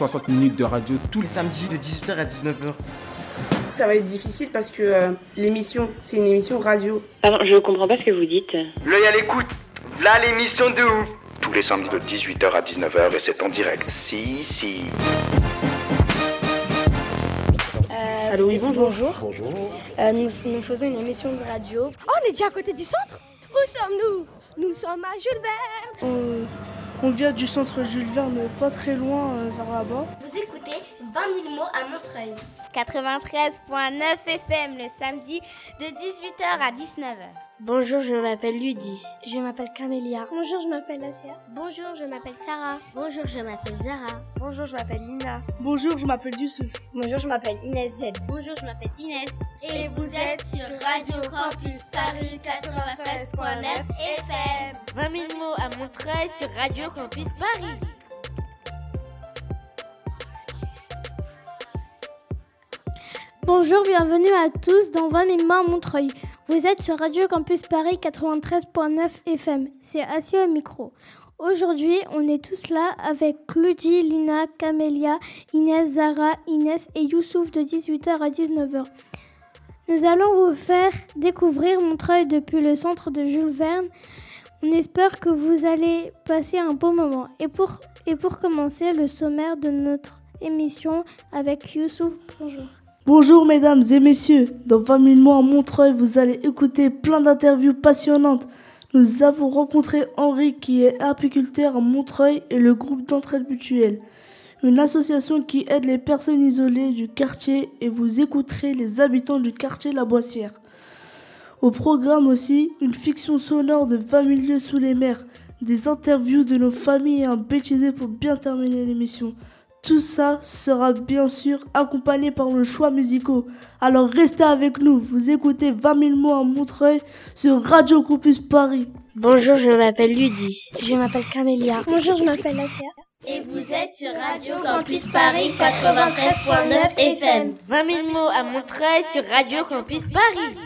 60 minutes de radio tous les samedis de 18h à 19h. Ça va être difficile parce que euh, l'émission, c'est une émission radio. Pardon, je comprends pas ce que vous dites. L'œil à l'écoute. Là, l'émission de ouf. tous les samedis de 18h à 19h et c'est en direct. Si, si. Allô, oui, bonjour. Bonjour. Euh, nous, nous faisons une émission de radio. Oh, on est déjà à côté du centre Où sommes-nous? Nous sommes à Jules Verne On vient du centre Jules Verne, pas très loin euh, vers là-bas. Vous écoutez 20 000 mots à Montreuil. 93.9 FM le samedi de 18h à 19h. Bonjour, je m'appelle Ludie. Je m'appelle Camélia. Bonjour, je m'appelle Asia. Bonjour, je m'appelle Sarah. Bonjour, je m'appelle Zara. Bonjour, je m'appelle Lina. Bonjour, je m'appelle Youssouf. Bonjour, je m'appelle Inès Z. Bonjour, je m'appelle Inès. Et vous êtes sur Radio Campus Paris 93.9 FM. 20 000 mots à Montreuil sur Radio Campus Paris. Bonjour, bienvenue à tous dans 20 000 mots à Montreuil. Vous êtes sur Radio Campus Paris 93.9 FM. C'est assis au micro. Aujourd'hui, on est tous là avec Claudie, Lina, Camélia, Inès, Zara, Inès et Youssouf de 18h à 19h. Nous allons vous faire découvrir Montreuil depuis le centre de Jules Verne. On espère que vous allez passer un beau moment. Et pour, et pour commencer, le sommaire de notre émission avec Youssouf. Bonjour. Bonjour mesdames et messieurs, dans 20 000 mois à Montreuil, vous allez écouter plein d'interviews passionnantes. Nous avons rencontré Henri qui est apiculteur à Montreuil et le groupe d'entraide mutuelle, une association qui aide les personnes isolées du quartier et vous écouterez les habitants du quartier La Boissière. Au programme aussi, une fiction sonore de 20 000 lieux sous les mers, des interviews de nos familles et un bêtisier pour bien terminer l'émission. Tout ça sera bien sûr accompagné par nos choix musicaux. Alors restez avec nous, vous écoutez 20 000 mots à Montreuil sur Radio Campus Paris. Bonjour, je m'appelle Ludie. Je m'appelle Camélia. Bonjour, je m'appelle Asia. Et vous êtes sur Radio Campus Paris 93.9 FM. 20 000 mots à Montreuil sur Radio Campus Paris.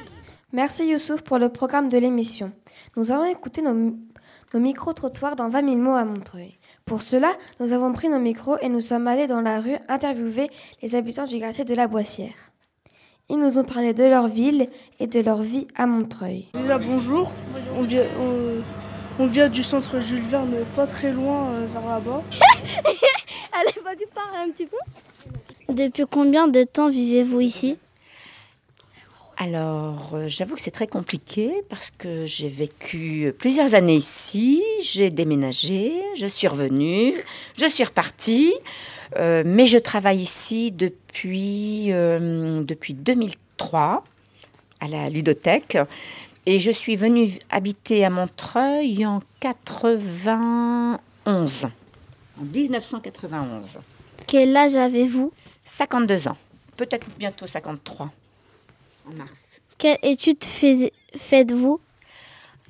Merci Youssouf pour le programme de l'émission. Nous allons écouter nos, nos micro-trottoirs dans 20 000 mots à Montreuil. Pour cela, nous avons pris nos micros et nous sommes allés dans la rue interviewer les habitants du quartier de la Boissière. Ils nous ont parlé de leur ville et de leur vie à Montreuil. Déjà bonjour, on vient, on, on vient du centre Jules Verne, pas très loin euh, vers là-bas. Allez, vas-y, parle un petit peu. Depuis combien de temps vivez-vous ici? Alors, euh, j'avoue que c'est très compliqué parce que j'ai vécu plusieurs années ici, j'ai déménagé, je suis revenue, je suis repartie, euh, mais je travaille ici depuis, euh, depuis 2003 à la ludothèque et je suis venue habiter à Montreuil en 91, en 1991. Quel âge avez-vous? 52 ans, peut-être bientôt 53 en mars. Quelle étude faites-vous?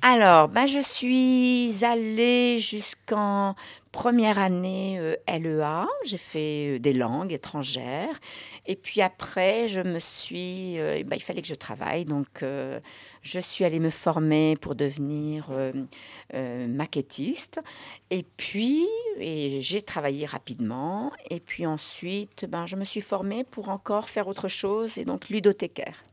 Alors, bah, je suis allée jusqu'en première année euh, LEA. J'ai fait euh, des langues étrangères. Et puis après, je me suis. euh, bah, il fallait que je travaille. Donc, euh, je suis allée me former pour devenir maquettiste. Et puis, et j'ai travaillé rapidement. Et puis ensuite, ben, je me suis formée pour encore faire autre chose. Et donc, ludothécaire.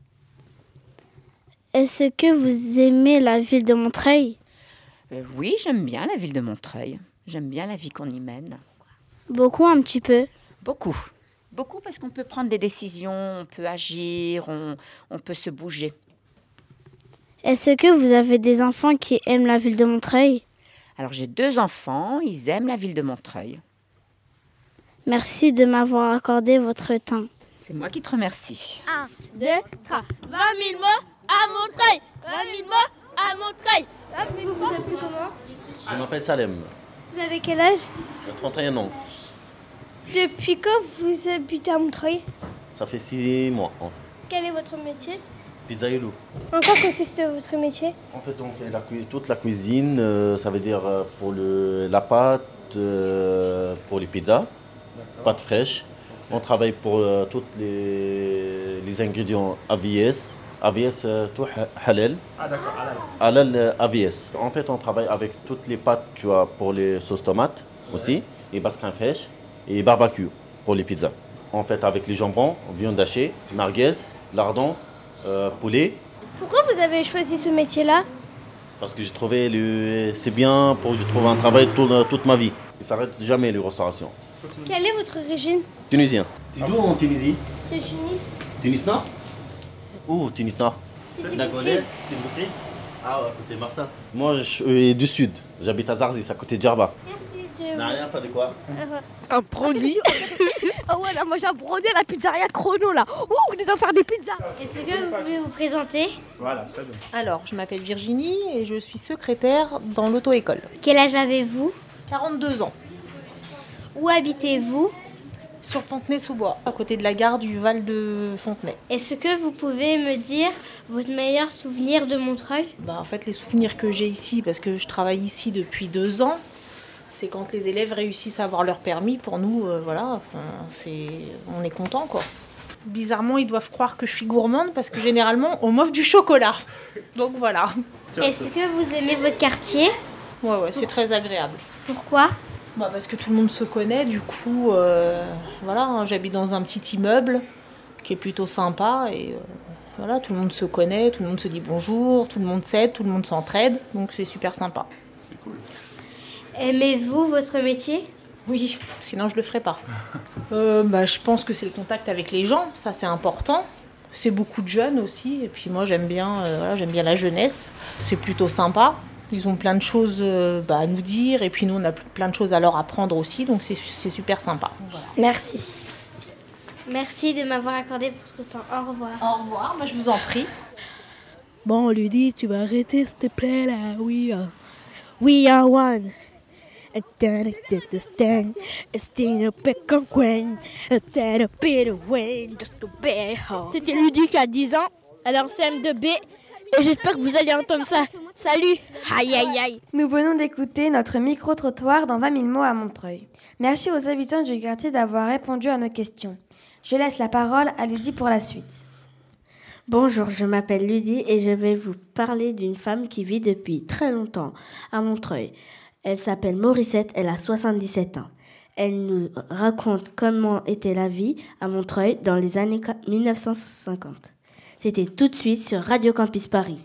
Est-ce que vous aimez la ville de Montreuil? Euh, oui, j'aime bien la ville de Montreuil. J'aime bien la vie qu'on y mène. Beaucoup, un petit peu. Beaucoup. Beaucoup parce qu'on peut prendre des décisions, on peut agir, on, on peut se bouger. Est-ce que vous avez des enfants qui aiment la ville de Montreuil? Alors j'ai deux enfants, ils aiment la ville de Montreuil. Merci de m'avoir accordé votre temps. C'est moi qui te remercie. 1, 2, 3. 20 000 mots à Montreuil. 20 000 mots à Montreuil. Vous vous appelez comment Je m'appelle Salem, Vous avez quel âge j'ai 31 ans. Depuis quand vous habitez à Montreuil Ça fait six mois. Quel est votre métier Pizzaïolo. En quoi consiste votre métier En fait, on fait la, toute la cuisine, euh, ça veut dire euh, pour le, la pâte, euh, pour les pizzas, pâte fraîche. On travaille pour tous les, les, ingrédients AVS. AVS, tout halal. Ah d'accord, halal. Halal AVS. En fait, on travaille avec toutes les pâtes, tu vois, pour les sauces tomates aussi, et basquin fraîche, et barbecue pour les pizzas. En fait, avec les jambons, viande hachée, merguez, lardon, euh, poulet. Pourquoi vous avez choisi ce métier-là? Parce que j'ai trouvé le... c'est bien pour que je trouve un travail toute ma vie. Il s'arrête jamais les restaurations. Quelle est votre origine? Tunisien. C'est d'où en Tunisie? C'est Tunis. Tunis Nord Où Tunis Nord C'est C'est Bruxelles Ah ouais, à côté de Marseille. Moi je suis du sud. J'habite à Zarzis, à côté de Djerba. Merci. Non, rien, pas de quoi Un produit Ah ouais, là, moi j'ai un produit à la pizzeria Chrono là. Ouh, on est en faire des pizzas. Est-ce que vous pouvez vous présenter? Voilà, très bien. Alors, je m'appelle Virginie et je suis secrétaire dans l'auto-école. Quel âge avez-vous? 42 ans. Où habitez-vous? Sur Fontenay-sous-Bois, à côté de la gare du Val de Fontenay. Est-ce que vous pouvez me dire votre meilleur souvenir de Montreuil? Bah, En fait, les souvenirs que j'ai ici, parce que je travaille ici depuis deux ans, c'est quand les élèves réussissent à avoir leur permis. Pour nous, euh, voilà, c'est, on est content quoi. Bizarrement, ils doivent croire que je suis gourmande parce que généralement, on m'offre du chocolat. Donc voilà. Est-ce que vous aimez votre quartier? Ouais, ouais, c'est très agréable. Pourquoi? Bah Parce que tout le monde se connaît, du coup, euh, voilà, hein, j'habite dans un petit immeuble qui est plutôt sympa et euh, voilà, tout le monde se connaît, tout le monde se dit bonjour, tout le monde s'aide, tout le monde s'entraide, donc c'est super sympa. C'est cool. Aimez-vous votre métier? Oui, sinon je le ferais pas. Euh, bah, je pense que c'est le contact avec les gens, ça c'est important. C'est beaucoup de jeunes aussi, et puis moi j'aime bien, euh, voilà, j'aime bien la jeunesse. C'est plutôt sympa. Ils ont plein de choses euh, bah, à nous dire, et puis nous on a plein de choses à leur apprendre aussi, donc c'est super sympa. Voilà. Merci. Merci de m'avoir accordé pour ce temps. Au revoir. Au revoir, moi je vous en prie. Bon, Ludie, tu vas arrêter s'il te plaît là, oui. We are one. C'était Ludie qui a 10 ans, elle est en CM2B et j'espère que vous allez entendre ça. Salut Aïe aïe aïe Nous venons d'écouter notre micro-trottoir dans 20 000 mots à Montreuil. Merci aux habitants du quartier d'avoir répondu à nos questions. Je laisse la parole à Ludie pour la suite. Bonjour, je m'appelle Ludie et je vais vous parler d'une femme qui vit depuis très longtemps à Montreuil. Elle s'appelle Morissette, elle a 77 ans. Elle nous raconte comment était la vie à Montreuil dans les années 1950. C'était tout de suite sur Radio Campus Paris.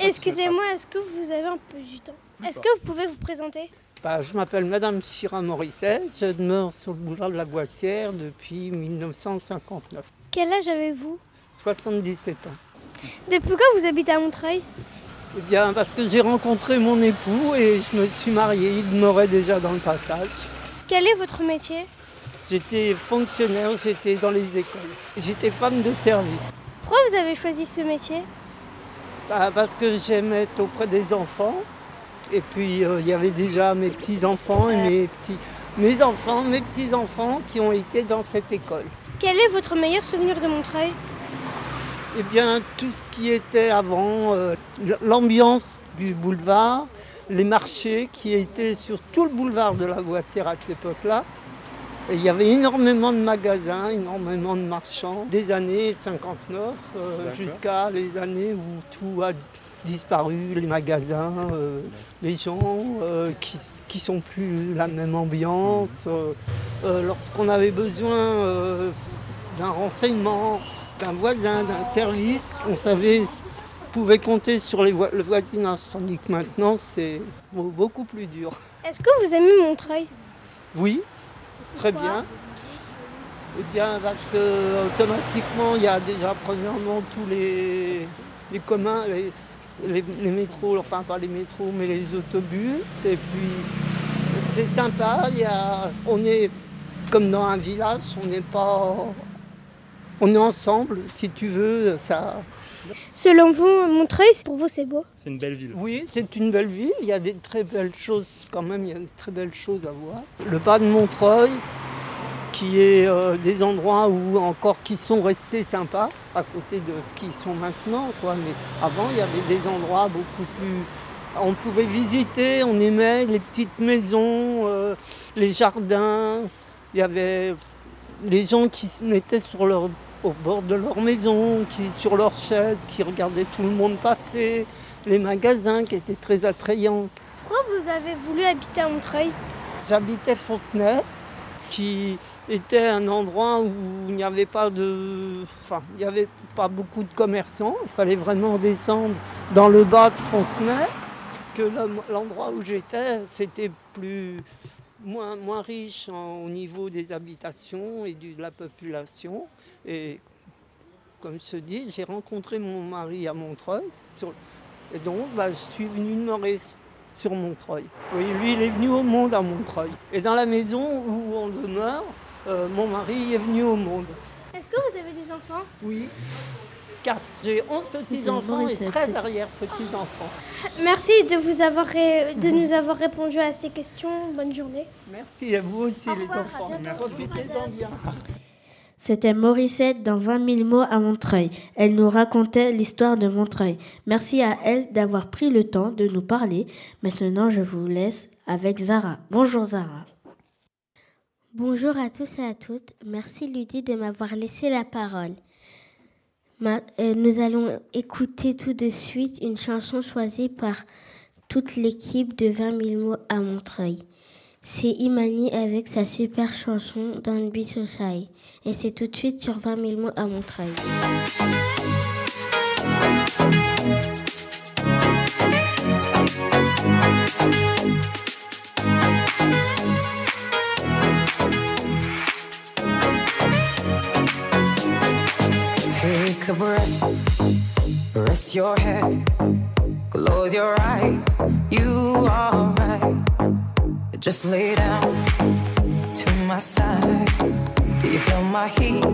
Excusez-moi, est-ce que vous avez un peu du temps Est-ce que vous pouvez vous présenter bah, Je m'appelle Madame Syrah Morissette, je demeure sur le boulevard de la Boissière depuis 1959. Quel âge avez-vous 77 ans. Depuis quand vous habitez à Montreuil eh bien, parce que j'ai rencontré mon époux et je me suis mariée. Il demeurait déjà dans le passage. Quel est votre métier J'étais fonctionnaire, j'étais dans les écoles. J'étais femme de service. Pourquoi vous avez choisi ce métier? Bah, Parce que j'aimais être auprès des enfants. Et puis, euh, il y avait déjà mes petits-enfants et mes petits... Mes enfants, mes petits-enfants qui ont été dans cette école. Quel est votre meilleur souvenir de Montreuil? Eh bien, tout ce qui était avant, euh, l'ambiance du boulevard, les marchés qui étaient sur tout le boulevard de la Boissière à cette époque-là. Et il y avait énormément de magasins, énormément de marchands, des années 59 euh, jusqu'à les années où tout a disparu, les magasins, euh, les gens qui, qui sont plus la même ambiance. Lorsqu'on avait besoin d'un renseignement, d'un voisin, d'un service, on savait, pouvait compter sur les le voisinage, tandis que maintenant c'est beaucoup plus dur. Est-ce que vous aimez Montreuil? Oui, très bien. Eh bien, parce que automatiquement, il y a déjà premièrement tous les, les communs, les, métros, enfin pas les métros, mais les autobus. Et puis, c'est sympa. Il y a, on est comme dans un village, on n'est pas on est ensemble, si tu veux, ça. Selon vous, Montreuil, pour vous, c'est beau? C'est une belle ville. Oui, c'est une belle ville. Il y a des très belles choses, quand même, il y a des très belles choses à voir. Le bas de Montreuil, qui est euh, des endroits où encore qui sont restés sympas à côté de ce qu'ils sont maintenant. Quoi. Mais avant, il y avait des endroits beaucoup plus. On pouvait visiter, on aimait les petites maisons, euh, les jardins. Il y avait les gens qui se mettaient sur leur, au bord de leur maison, qui, sur leurs chaises, qui regardaient tout le monde passer, les magasins qui étaient très attrayants. Pourquoi vous avez voulu habiter à Montreuil? J'habitais Fontenay, qui était un endroit où il n'y avait pas de. Enfin, il n'y avait pas beaucoup de commerçants. Il fallait vraiment descendre dans le bas de Fontenay. Que l'endroit où j'étais, c'était plus. Moins, moins riche en- au niveau des habitations et de la population. Et comme je te dis, j'ai rencontré mon mari à Montreuil. sur- et donc, bah, je suis venue de Maurice sur Montreuil. Oui, lui, il est venu au monde à Montreuil. Et dans la maison où on demeure, euh, mon mari est venu au monde. Est-ce que vous avez des enfants? Oui. Quatre. J'ai 11 petits-enfants et 13 arrière-petits-enfants. Merci de, vous avoir ré- de nous avoir répondu à ces questions. Bonne journée. Merci à vous aussi, Au les enfants. Profitez-en bien. C'était Morissette dans 20 000 mots à Montreuil. Elle nous racontait l'histoire de Montreuil. Merci à elle d'avoir pris le temps de nous parler. Maintenant, je vous laisse avec Zara. Bonjour Zara. Bonjour à tous et à toutes. Merci Ludie de m'avoir laissé la parole. Euh, nous allons écouter tout de suite une chanson choisie par toute l'équipe de 20 000 mots à Montreuil. C'est Imani avec sa super chanson Don't Be So. Et c'est tout de suite sur 20 000 mots à Montreuil. Take a breath, rest your head, close your eyes. You are right. Just lay down to my side. Do you feel my heat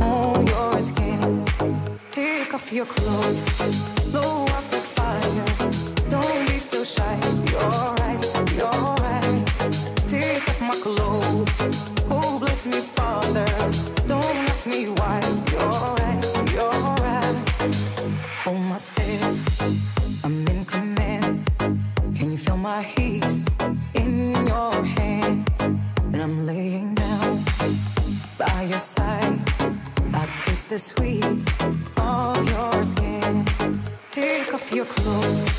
on your skin? Take off your clothes, blow up the fire. Don't be so shy. You're right, you're right. Take off my clothes. Oh, bless me, Father. Don't ask me why. You're right, you're right. Hold my step. The sweet of your skin. Take off your clothes,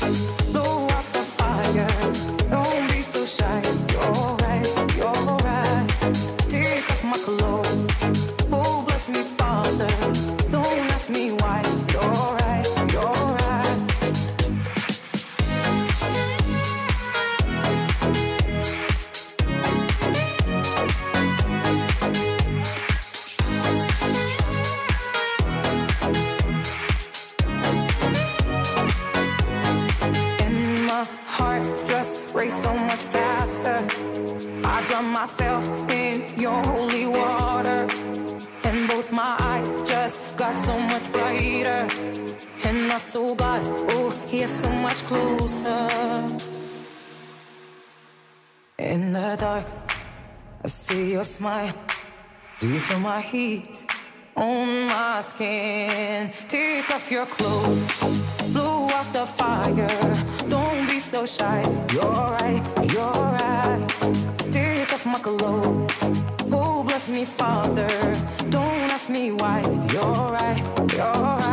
smile. Do you feel my heat on my skin? Take off your clothes, blow out the fire. Don't be so shy. You're right, you're right. Take off my clothes. Oh, bless me, Father. Don't ask me why. You're right, you're right.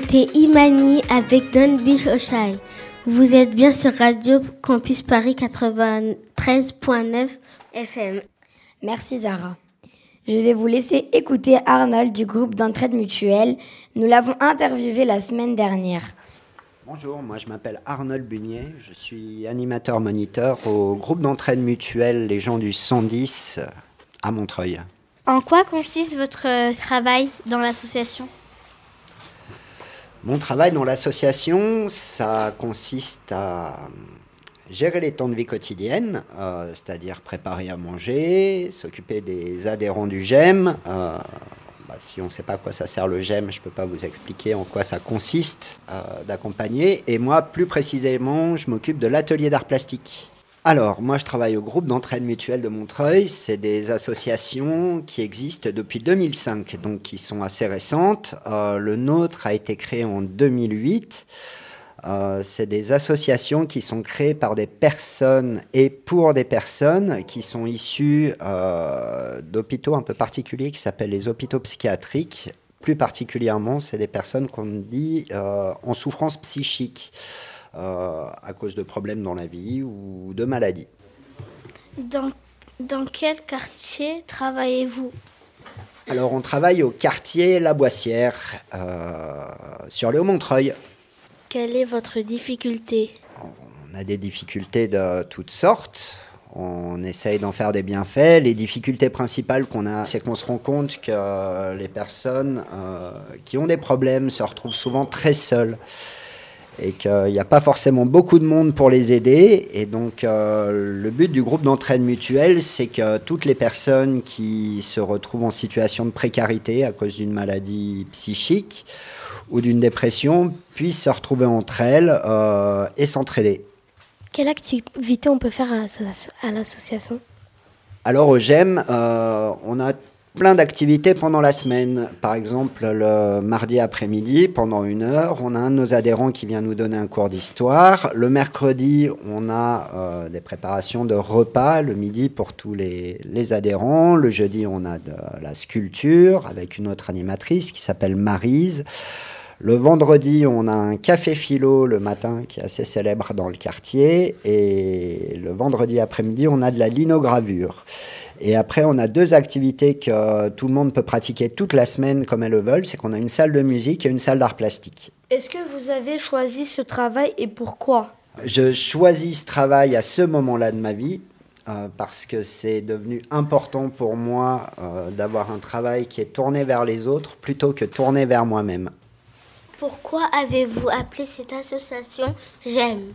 C'était Imani avec Don Bichochai. Vous êtes bien sur Radio Campus Paris 93.9 FM. Merci Zara. Je vais vous laisser écouter Arnold du groupe d'entraide mutuelle. Nous l'avons interviewé la semaine dernière. Bonjour, moi je m'appelle Arnold Bunier, je suis animateur moniteur au groupe d'entraide mutuelle Les gens du 110 à Montreuil. En quoi consiste votre euh, travail dans l'association? Mon travail dans l'association, ça consiste à gérer les temps de vie quotidienne, euh, c'est-à-dire préparer à manger, s'occuper des adhérents du GEM. Euh, bah, si on ne sait pas à quoi ça sert le GEM, je ne peux pas vous expliquer en quoi ça consiste euh, d'accompagner. Et moi, plus précisément, je m'occupe de l'atelier d'art plastique. Alors, moi, je travaille au groupe d'entraide mutuelle de Montreuil. C'est des associations qui existent depuis 2005, donc qui sont assez récentes. le nôtre a été créé en 2008. Euh, c'est des associations qui sont créées par des personnes et pour des personnes qui sont issues euh, d'hôpitaux un peu particuliers qui s'appellent les hôpitaux psychiatriques. Plus particulièrement, c'est des personnes qu'on dit euh, en souffrance psychique à cause de problèmes dans la vie ou de maladies. Dans, dans quel quartier travaillez-vous? Alors, on travaille au quartier La Boissière, sur le Haut-Montreuil. Quelle est votre difficulté? On a des difficultés de toutes sortes. On essaye d'en faire des bienfaits. Les difficultés principales qu'on a, c'est qu'on se rend compte que les personnes euh, qui ont des problèmes se retrouvent souvent très seules et qu'il n'y a pas forcément beaucoup de monde pour les aider. Et donc euh, le but du groupe d'entraide mutuelle, c'est que toutes les personnes qui se retrouvent en situation de précarité à cause d'une maladie psychique, ou d'une dépression puissent se retrouver entre elles euh, et s'entraider. Quelle activité on peut faire à l'association? Alors au GEM, euh, on a plein d'activités pendant la semaine. Par exemple, le mardi après-midi, pendant une heure, on a un de nos adhérents qui vient nous donner un cours d'histoire. Le mercredi, on a euh, des préparations de repas le midi pour tous les, les, adhérents. Le jeudi, on a de la sculpture avec une autre animatrice qui s'appelle Marise. Le vendredi, on a un café philo le matin qui est assez célèbre dans le quartier. Et le vendredi après-midi, on a de la linogravure. Et après, on a deux activités que tout le monde peut pratiquer toute la semaine comme elles le veulent. C'est qu'on a une salle de musique et une salle d'art plastique. Est-ce que vous avez choisi ce travail et pourquoi? Je choisis ce travail à ce moment-là de ma vie euh, parce que c'est devenu important pour moi euh, d'avoir un travail qui est tourné vers les autres plutôt que tourné vers moi-même. Pourquoi avez-vous appelé cette association J'aime?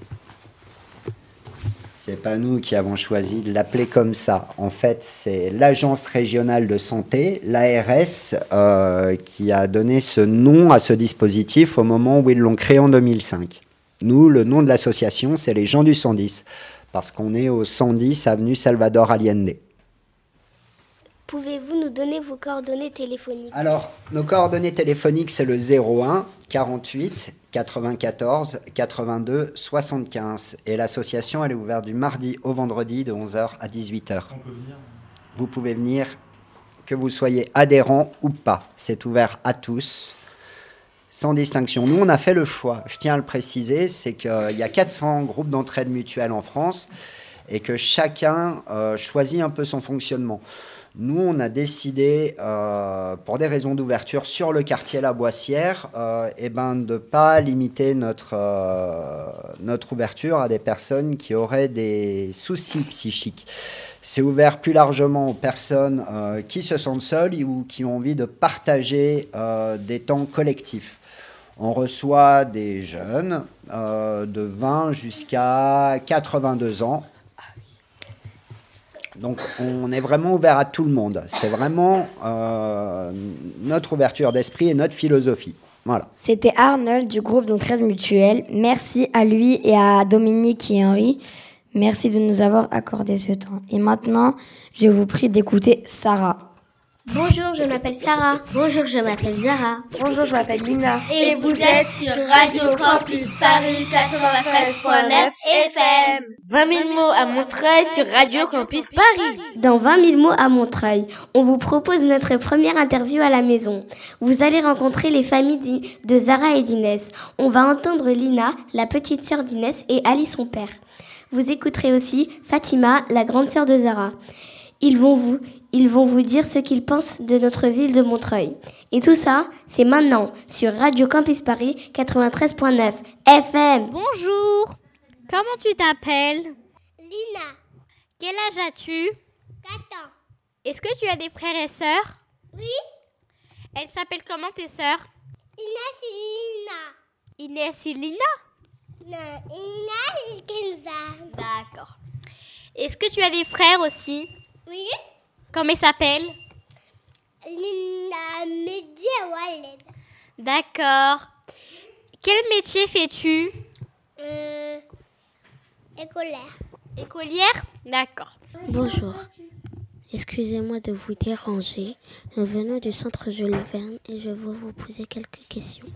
C'est pas nous qui avons choisi de l'appeler comme ça. En fait, c'est l'Agence régionale de santé, l'ARS, euh, qui a donné ce nom à ce dispositif au moment où ils l'ont créé en 2005. Nous, le nom de l'association, c'est les gens du 110, parce qu'on est au 110 avenue Salvador Allende. Pouvez-vous nous donner vos coordonnées téléphoniques Alors, nos coordonnées téléphoniques, c'est le 01 48 94 82 75. Et l'association, elle est ouverte du mardi au vendredi de 11h à 18h. On peut venir Vous pouvez venir, que vous soyez adhérent ou pas. C'est ouvert à tous, sans distinction. Nous, on a fait le choix, je tiens à le préciser, c'est qu'il y a 400 groupes d'entraide mutuelle en France et que chacun euh, choisit un peu son fonctionnement. Nous, on a décidé, euh, pour des raisons d'ouverture sur le quartier La Boissière, euh, eh ben, de ne pas limiter notre, euh, notre ouverture à des personnes qui auraient des soucis psychiques. C'est ouvert plus largement aux personnes qui se sentent seules ou qui ont envie de partager des temps collectifs. On reçoit des jeunes de 20 jusqu'à 82 ans donc on est vraiment ouvert à tout le monde. C'est vraiment euh, notre ouverture d'esprit et notre philosophie. Voilà. C'était Arnold du groupe d'entraide mutuelle. Merci à lui et à Dominique et Henri. Merci de nous avoir accordé ce temps. Et maintenant, je vous prie d'écouter Sarah. Bonjour, je m'appelle Sarah. Bonjour, je m'appelle Zara. Bonjour, je m'appelle Lina. Et vous êtes sur Radio Campus Paris 93.9 FM. 20 000 mots à Montreuil sur Radio Campus Paris. Dans 20 000 mots à Montreuil, on vous propose notre première interview à la maison. Vous allez rencontrer les familles de Zara et d'Inès. On va entendre Lina, la petite sœur d'Inès, et Ali, son père. Vous écouterez aussi Fatima, la grande sœur de Zara. Ils vont vous, ils vont vous dire ce qu'ils pensent de notre ville de Montreuil. Et tout ça, c'est maintenant sur Radio Campus Paris 93.9 FM. Bonjour. Comment tu t'appelles? Lina. Quel âge as-tu? 4 ans. Est-ce que tu as des frères et sœurs? Oui. Elles s'appellent comment tes sœurs? Inès et Lina. Inès et Lina? Non, Inès et Kenza. D'accord. Est-ce que tu as des frères aussi? Oui. Comment ils s'appellent Lina, Mehdi Waled. D'accord. Quel métier fais-tu Euh, écolaire. Écolière D'accord. Bonjour. Excusez-moi de vous déranger. Nous venons du centre Jules Verne et je veux vous poser quelques questions.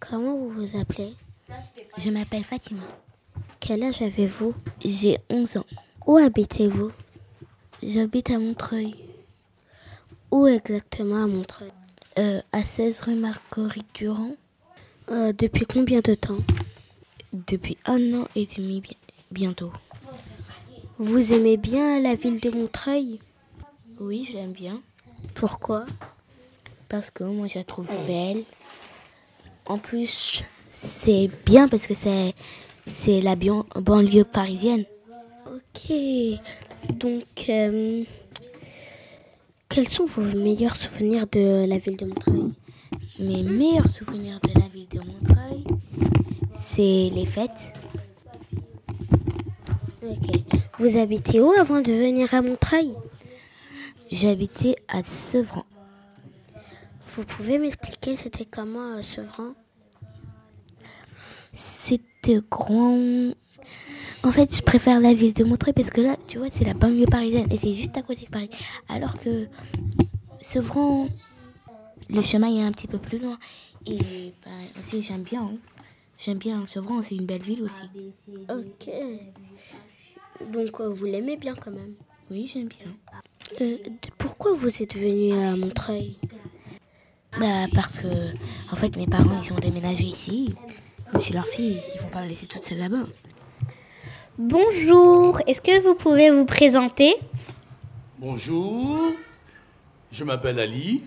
Comment vous vous appelez Je m'appelle Fatima. Quel âge avez-vous? J'ai 11 ans. Où habitez-vous? J'habite à Montreuil. Où exactement à Montreuil? Euh, à 16 rue Marguerite Durand. Euh, Depuis combien de temps? Depuis un an et demi bi- bientôt. Vous aimez bien la ville de Montreuil? Oui, je l'aime bien. Pourquoi? Parce que moi, je la trouve belle. En plus, c'est bien parce que c'est, la banlieue parisienne. Ok. Donc, euh, quels sont vos meilleurs souvenirs de la ville de Montreuil? Mes meilleurs souvenirs de la ville de Montreuil, c'est les fêtes. Ok. Vous habitez où avant de venir à Montreuil? J'habitais à Sevran. Vous pouvez m'expliquer c'était comment euh, Sevran? C'était grand. En fait, je préfère la ville de Montreuil parce que là, tu vois, c'est la banlieue parisienne et c'est juste à côté de Paris. Alors que Sevran, le chemin est un petit peu plus loin. Et bah, aussi, j'aime bien. hein. J'aime bien Sevran, c'est une belle ville aussi. Ok. Donc, euh, vous l'aimez bien quand même Oui, j'aime bien. Euh, pourquoi vous êtes venu à Montreuil? Bah, parce que, en fait, mes parents, ils ont déménagé ici. Comme je suis leur fille, ils vont pas me laisser toute seule là-bas. Bonjour. Est-ce que vous pouvez vous présenter? Bonjour, je m'appelle Ali.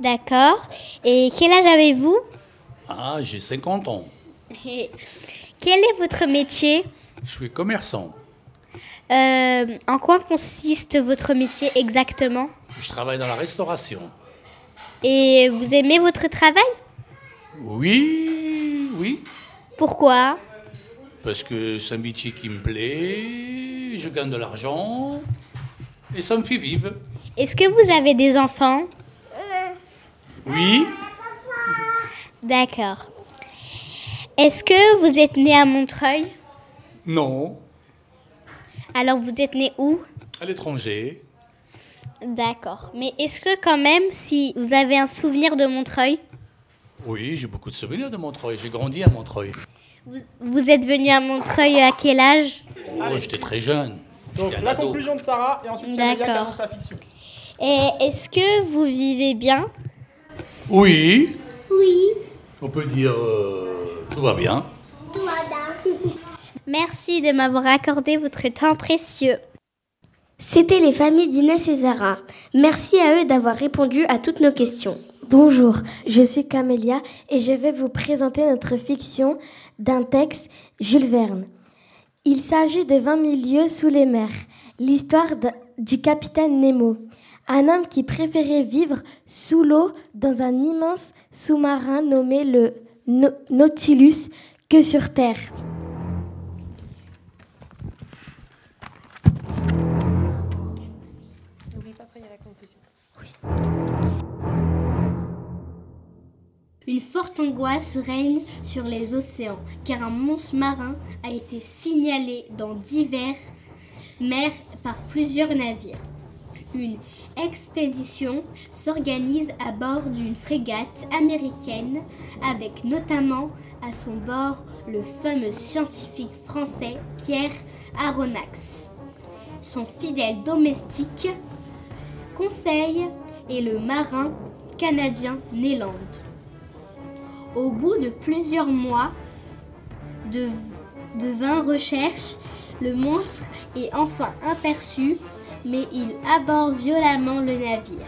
D'accord. Et quel âge avez-vous? Ah, j'ai 50 ans. Et Quel est votre métier? Je suis commerçant. Euh, En quoi consiste votre métier exactement? Je travaille dans la restauration. Et vous aimez votre travail? Oui, oui, Pourquoi? Parce que c'est un métier qui me plaît, je gagne de l'argent et ça me fait vivre. Est-ce que vous avez des enfants? Oui, D'accord. Est-ce que vous êtes né à Montreuil? Non, Alors vous êtes né où? À l'étranger. D'accord. Mais est-ce que quand même, si vous avez un souvenir de Montreuil, Oui, j'ai beaucoup de souvenirs de Montreuil. J'ai grandi à Montreuil. Vous, vous êtes venu à Montreuil à quel âge Oh, j'étais très jeune. Donc la ado. conclusion de Sarah et ensuite Camélia qui D'accord. annonce la fiction. Et est-ce que vous vivez bien Oui, Oui. on peut dire euh, tout va bien. Tout va bien. Merci de m'avoir accordé votre temps précieux. C'était les familles d'Inès et Zara. Merci à eux d'avoir répondu à toutes nos questions. Bonjour, je suis Camélia et je vais vous présenter notre fiction d'un texte Jules Verne. Il s'agit de 20 000 lieues sous les mers, l'histoire du capitaine Nemo, un homme qui préférait vivre sous l'eau dans un immense sous-marin nommé le No- Nautilus que sur Terre. Une forte angoisse règne sur les océans, car un monstre marin a été signalé dans divers mers par plusieurs navires. Une expédition s'organise à bord d'une frégate américaine avec notamment à son bord le fameux scientifique français Pierre Aronnax, son fidèle domestique Conseil et le marin canadien Néland. Au bout de plusieurs mois de, de vaines recherches, Le monstre est enfin aperçu, mais il aborde violemment le navire.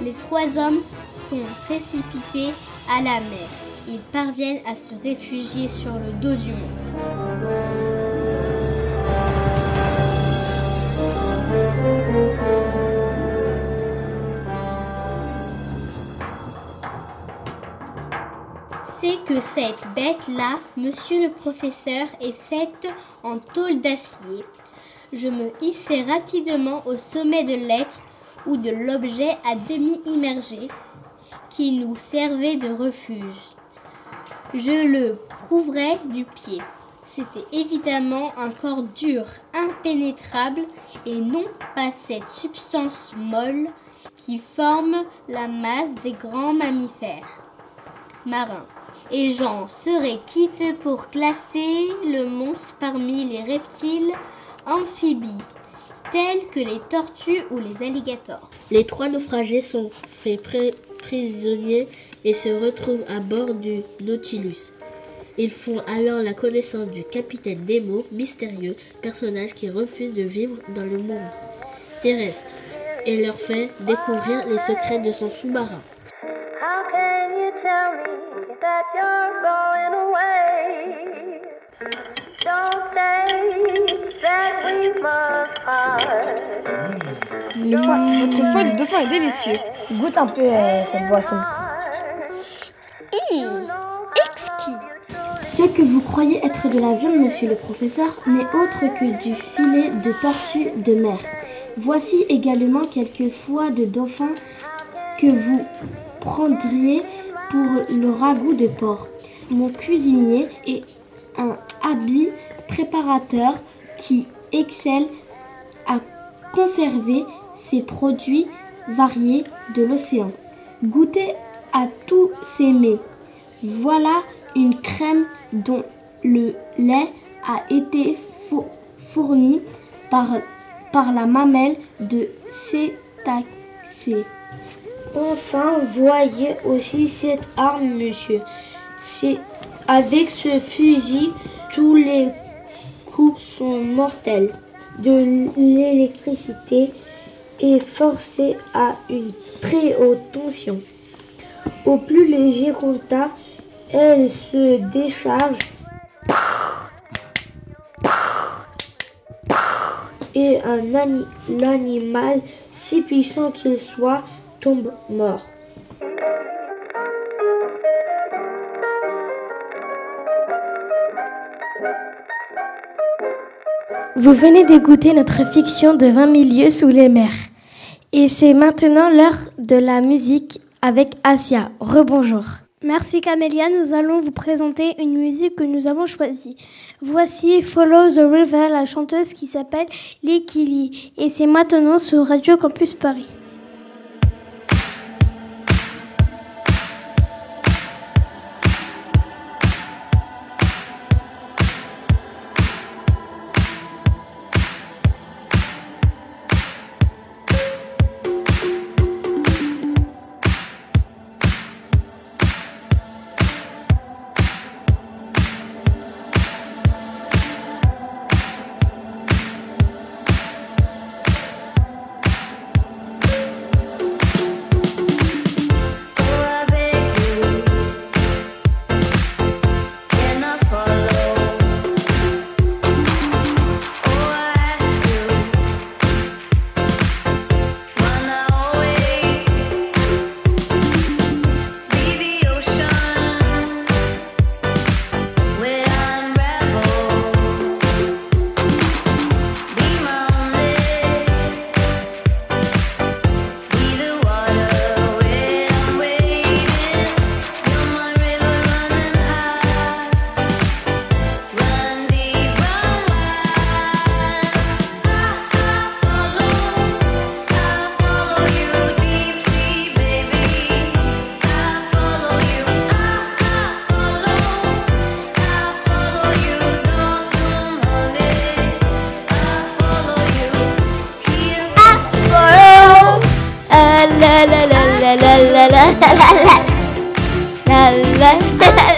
Les trois hommes sont précipités à la mer. Ils parviennent à se réfugier sur le dos du monstre. Que cette bête-là, monsieur le professeur, est faite en tôle d'acier. Je me hissai rapidement au sommet de l'être ou de l'objet à demi immergé qui nous servait de refuge. Je le prouverai du pied. C'était évidemment un corps dur, impénétrable, et non pas cette substance molle qui forme la masse des grands mammifères marins. Et j'en serais quitte pour classer le monstre parmi les reptiles amphibies, tels que les tortues ou les alligators. Les trois naufragés sont faits pri- prisonniers et se retrouvent à bord du Nautilus. Ils font alors la connaissance du capitaine Nemo, mystérieux personnage qui refuse de vivre dans le monde terrestre et leur fait découvrir les secrets de son sous-marin. That you're going away? Don't say that we must part. Le foie, votre foie de dauphin est délicieux. Goûte un peu euh, cette boisson. exquis. Ce que vous croyez être de la viande, monsieur le professeur, n'est autre que du filet de tortue de mer. Voici également quelques foies de dauphin que vous prendriez pour le ragoût de porc. Mon cuisinier est un habile préparateur qui excelle à conserver ses produits variés de l'océan. Goûtez à tous ces mets. Voilà une crème dont le lait a été fo- fourni par, par la mamelle de cétacé. Enfin, voyez aussi cette arme, monsieur. Avec ce fusil, tous les coups sont mortels. De l'électricité est forcée à une très haute tension. Au plus léger contact, elle se décharge et un ani- l'animal, si puissant qu'il soit, tombe mort. Vous venez d'écouter notre fiction de 20 milieux sous les mers. Et c'est maintenant l'heure de la musique avec Asia. Rebonjour. Merci Camélia, nous allons vous présenter une musique que nous avons choisie. Voici Follow the River, la chanteuse qui s'appelle Likili. Et c'est maintenant sur Radio Campus Paris. la la la la la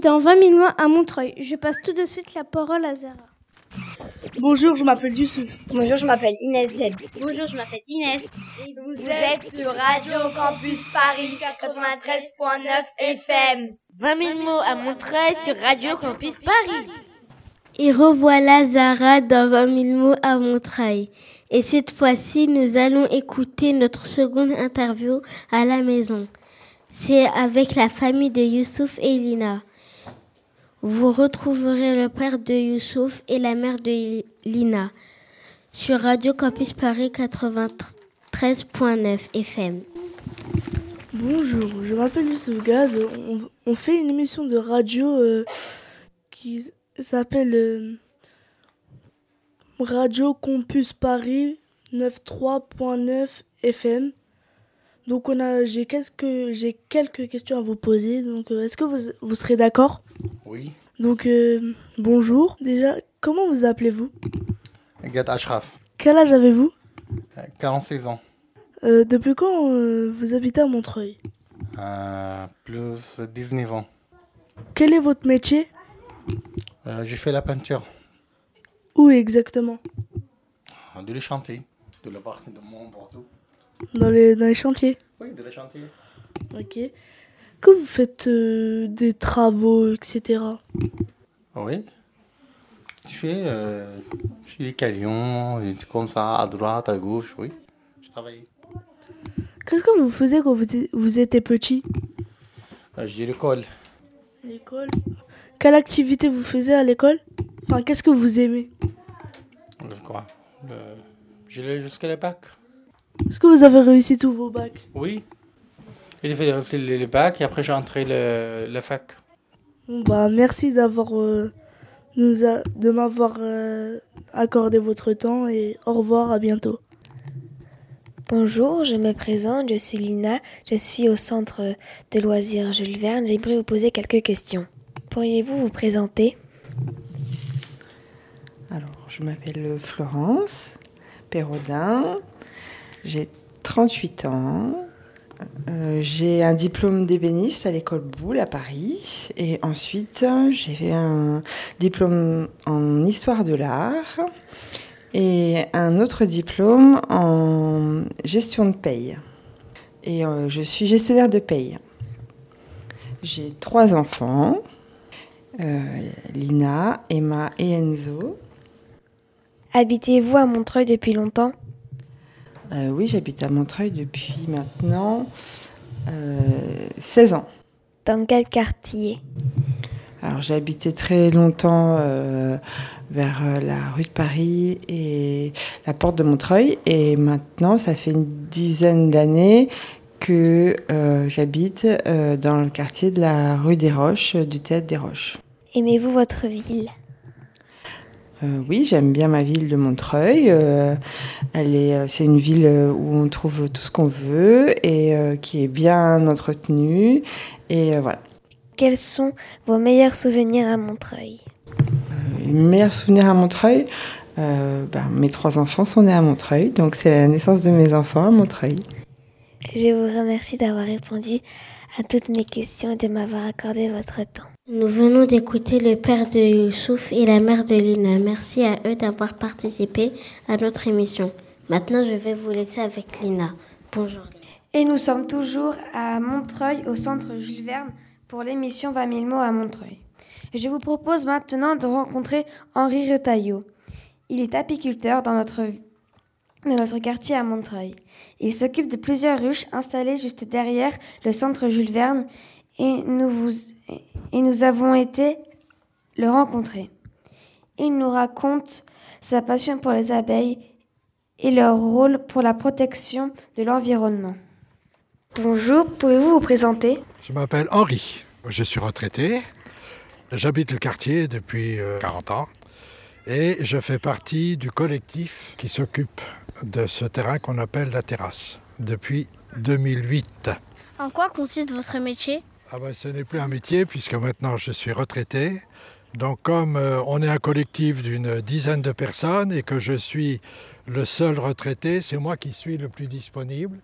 dans 20 000 mois à Montreuil. Je passe tout de suite la parole à Zara. Bonjour, je m'appelle Youssouf. Bonjour, je m'appelle Inès Z. Bonjour, je m'appelle Inès. Vous êtes sur Radio Campus Paris 93.9 FM. 20 000 mots à Montreuil sur Radio Campus Paris. Et revoilà Zara dans 20 000 mots à Montreuil. Et cette fois-ci, nous allons écouter notre seconde interview à la maison. C'est avec la famille de Youssouf et Lina. Vous retrouverez le père de Youssouf et la mère de Lina sur Radio Campus Paris 93.9 FM. Bonjour, je m'appelle Youssouf. On, on fait une émission de radio euh, qui s'appelle euh, Radio Campus Paris 93.9 FM. Donc on a, j'ai quelques, j'ai quelques questions à vous poser. Donc euh, est-ce que vous, vous serez d'accord? Oui. Donc euh, bonjour. Déjà, comment vous appelez-vous? Gad Ashraf, Quel âge avez-vous? Euh, 46 ans. Euh, Depuis quand vous habitez à Montreuil? Plus 19 ans. Quel est votre métier? J'ai fait la peinture Où exactement? De les chantiers, de la partie de mon Bordeaux. Dans les, dans les chantiers Oui, de les chantiers. Ok. Que vous faites euh, des travaux, etc. Oui. Tu fais euh, chez les camions, comme ça, à droite, à gauche, oui. Je travaille. Qu'est-ce que vous faisiez quand vous, étiez- vous étiez petit? Euh, J'ai l'école. L'école Quelle activité vous faisiez à l'école? Enfin, qu'est-ce que vous aimez? Le quoi? Le... J'ai jusqu'à le bac. Est-ce que vous avez réussi tous vos bacs Oui. Il a fait rester le, le bac et après j'ai entré le, le fac. Bon, bah, merci d'avoir euh, nous a- de m'avoir euh, accordé votre temps et au revoir, à bientôt. Bonjour, je me présente, je suis Lina, je suis au centre de loisirs Jules Verne. J'aimerais vous poser quelques questions. Pourriez-vous vous présenter? Alors, je m'appelle Florence Perrodin, j'ai 38 ans, Euh, j'ai un diplôme d'ébéniste à l'école Boulle à Paris et ensuite j'ai un diplôme en histoire de l'art et un autre diplôme en gestion de paye. Et euh, je suis gestionnaire de paye. J'ai trois enfants, euh, Lina, Emma et Enzo. Habitez-vous à Montreuil depuis longtemps? Euh, oui, j'habite à Montreuil depuis maintenant euh, 16 ans. Dans quel quartier? Alors habité très longtemps euh, vers euh, la rue de Paris et la porte de Montreuil et maintenant ça fait une dizaine d'années que j'habite dans le quartier de la rue des Roches, du Théâtre des Roches. Aimez-vous votre ville? Euh, oui, j'aime bien ma ville de Montreuil. Euh, elle est, euh, c'est une ville où on trouve tout ce qu'on veut et euh, qui est bien entretenue. Et voilà. Quels sont vos meilleurs souvenirs à Montreuil? Les meilleurs souvenirs à Montreuil, ben, mes trois enfants sont nés à Montreuil, donc c'est la naissance de mes enfants à Montreuil. Je vous remercie d'avoir répondu à toutes mes questions et de m'avoir accordé votre temps. Nous venons d'écouter le père de Youssouf et la mère de Lina. Merci à eux d'avoir participé à notre émission. Maintenant, je vais vous laisser avec Lina. Bonjour. Et nous sommes toujours à Montreuil, au centre Jules Verne, pour l'émission 20 000 mots à Montreuil. Je vous propose maintenant de rencontrer Henri Retailleau. Il est apiculteur dans notre, dans notre quartier à Montreuil. Il s'occupe de plusieurs ruches installées juste derrière le centre Jules Verne et nous, vous, et nous avons été le rencontrer. Il nous raconte sa passion pour les abeilles et leur rôle pour la protection de l'environnement. Bonjour, pouvez-vous vous présenter? Je m'appelle Henri, je suis retraité, j'habite le quartier depuis 40 ans et je fais partie du collectif qui s'occupe de ce terrain qu'on appelle la terrasse depuis 2008. En quoi consiste votre métier? Ah ben, Ce n'est plus un métier puisque maintenant je suis retraité. Donc comme euh, on est un collectif d'une dizaine de personnes et que je suis le seul retraité, c'est moi qui suis le plus disponible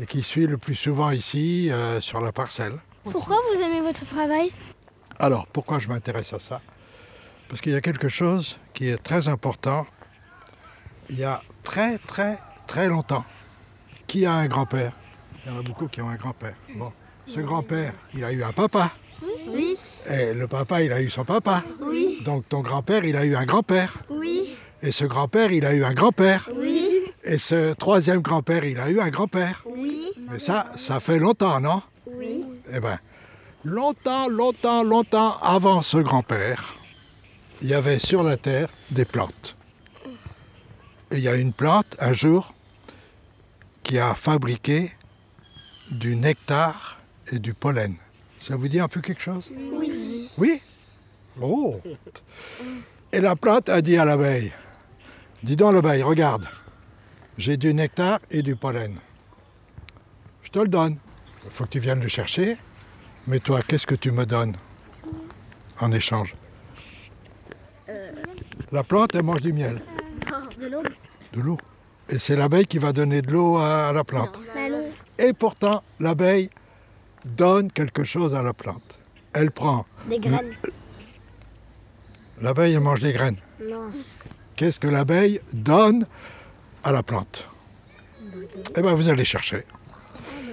et qui suis le plus souvent ici euh, sur la parcelle. Pourquoi vous aimez votre travail? Alors, pourquoi je m'intéresse à ça? Parce qu'il y a quelque chose qui est très important. Il y a très très très longtemps, qui a un grand-père? Il y en a beaucoup qui ont un grand-père. Bon, ce grand-père, il a eu un papa. Oui. Et le papa, il a eu son papa. Oui. Donc ton grand-père, il a eu un grand-père. Oui. Et ce grand-père, il a eu un grand-père. Oui. Et ce troisième grand-père, il a eu un grand-père. Oui. Mais ça, ça fait longtemps, non? Oui. Eh bien, longtemps, longtemps, longtemps avant ce grand-père, il y avait sur la terre des plantes. Et il y a une plante, un jour, qui a fabriqué du nectar et du pollen. Ça vous dit un peu quelque chose? Oui. Oui? Oh Et la plante a dit à l'abeille, dis donc l'abeille, regarde, j'ai du nectar et du pollen. Je te le donne. Il faut que tu viennes le chercher. Mais toi, qu'est-ce que tu me donnes en échange? La plante, elle mange du miel, De l'eau de l'eau. Et c'est l'abeille qui va donner de l'eau à la plante. Et pourtant, l'abeille donne quelque chose à la plante. Elle prend. Des graines. L'abeille, elle mange des graines. Non. Qu'est-ce que l'abeille donne à la plante? Eh bien, vous allez chercher.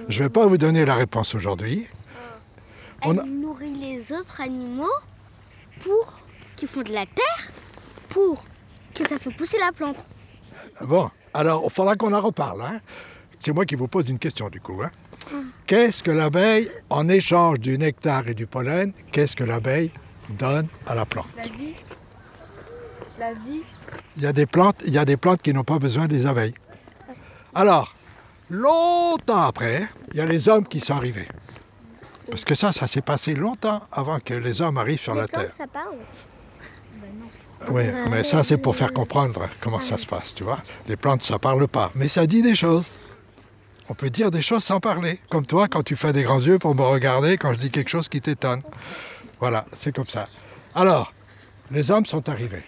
Je ne vais pas vous donner la réponse aujourd'hui. On a- Elle nourrit les autres animaux pour qu'ils font de la terre, pour que ça fait pousser la plante. Bon, alors il faudra qu'on en reparle. hein. C'est moi qui vous pose une question du coup. hein. Qu'est-ce que l'abeille, en échange du nectar et du pollen, qu'est-ce que l'abeille donne à la plante? La vie. La vie. Il y a des plantes, il y a des plantes qui n'ont pas besoin des abeilles. Alors, longtemps après, il y a les hommes qui sont arrivés. Parce que ça, ça s'est passé longtemps avant que les hommes arrivent sur la Terre. ça parle Oui, mais ça, c'est pour faire comprendre comment ça se passe, tu vois. Les plantes, ça parle pas, mais ça dit des choses. On peut dire des choses sans parler. Comme toi, quand tu fais des grands yeux pour me regarder quand je dis quelque chose qui t'étonne. Voilà, c'est comme ça. Alors, les hommes sont arrivés.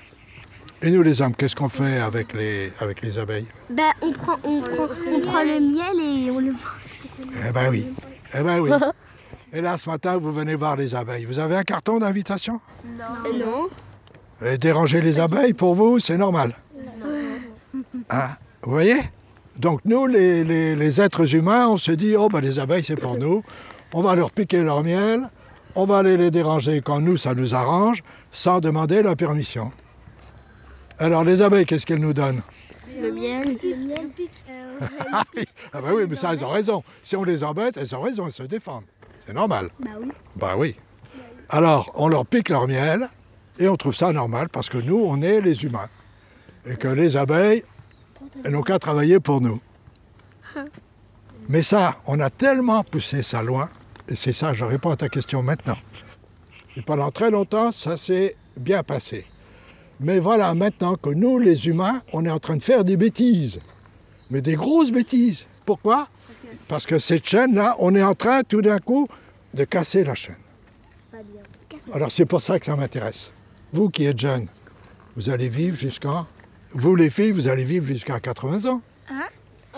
Et nous, les hommes, qu'est-ce qu'on fait avec les, avec les abeilles? Ben, on prend, on, prend, on prend le miel et on le mange. Eh ben oui. Eh ben oui. Et là, ce matin, vous venez voir les abeilles. Vous avez un carton d'invitation? Non. non. Et déranger les abeilles, pour vous, c'est normal. Hein? Vous voyez? Donc nous, les, les- les êtres humains, on se dit, oh ben les abeilles, c'est pour nous. On va leur piquer leur miel, on va aller les déranger quand nous, ça nous arrange, sans demander la permission. Alors les abeilles, qu'est-ce qu'elles nous donnent? Le miel. Le miel pique. Ah oui, ah ben oui, mais ça, elles ont raison. Si on les embête, elles ont raison, elles se défendent. C'est normal. Bah oui. Bah oui. Alors, on leur pique leur miel et on trouve ça normal parce que nous, on est les humains. Et que les abeilles, elles n'ont qu'à travailler pour nous. Mais ça, on a tellement poussé ça loin, et c'est ça, je réponds à ta question maintenant. Et pendant très longtemps, ça s'est bien passé. Mais voilà, maintenant que nous, les humains, on est en train de faire des bêtises. Mais des grosses bêtises. Pourquoi? Parce que cette chaîne-là, on est en train tout d'un coup de casser la chaîne. Alors c'est pour ça que ça m'intéresse. Vous qui êtes jeune, vous allez vivre jusqu'à... Vous les filles, vous allez vivre jusqu'à 80 ans.